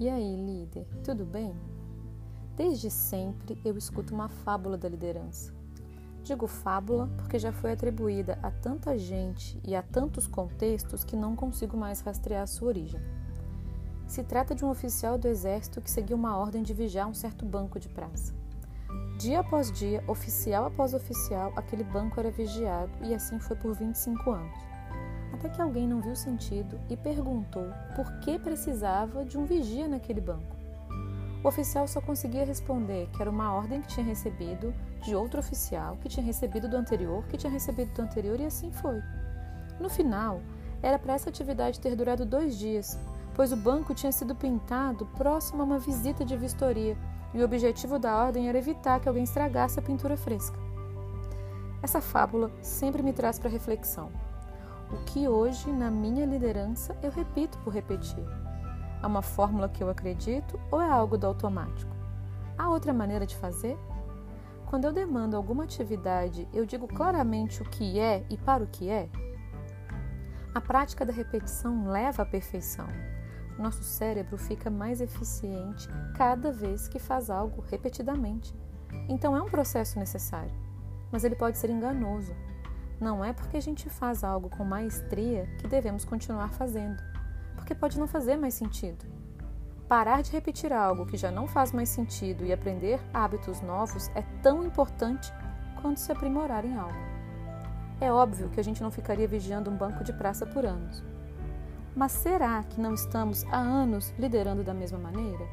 E aí, líder, tudo bem? Desde sempre eu escuto uma fábula da liderança. Digo fábula porque já foi atribuída a tanta gente e a tantos contextos que não consigo mais rastrear sua origem. Se trata de um oficial do exército que seguiu uma ordem de vigiar um certo banco de praça. Dia após dia, oficial após oficial, aquele banco era vigiado e assim foi por 25 anos até que alguém não viu sentido e perguntou por que precisava de um vigia naquele banco. O oficial só conseguia responder que era uma ordem que tinha recebido de outro oficial, que tinha recebido do anterior, que tinha recebido do anterior e assim foi. No final, era para essa atividade ter durado dois dias, pois o banco tinha sido pintado próximo a uma visita de vistoria e o objetivo da ordem era evitar que alguém estragasse a pintura fresca. Essa fábula sempre me traz para reflexão. O que hoje, na minha liderança, eu repito por repetir? É uma fórmula que eu acredito ou é algo do automático? Há outra maneira de fazer? Quando eu demando alguma atividade, eu digo claramente o que é e para o que é? A prática da repetição leva à perfeição. Nosso cérebro fica mais eficiente cada vez que faz algo repetidamente. Então é um processo necessário, mas ele pode ser enganoso. Não é porque a gente faz algo com maestria que devemos continuar fazendo, porque pode não fazer mais sentido. Parar de repetir algo que já não faz mais sentido e aprender hábitos novos é tão importante quanto se aprimorar em algo. É óbvio que a gente não ficaria vigiando um banco de praça por anos. Mas será que não estamos há anos liderando da mesma maneira?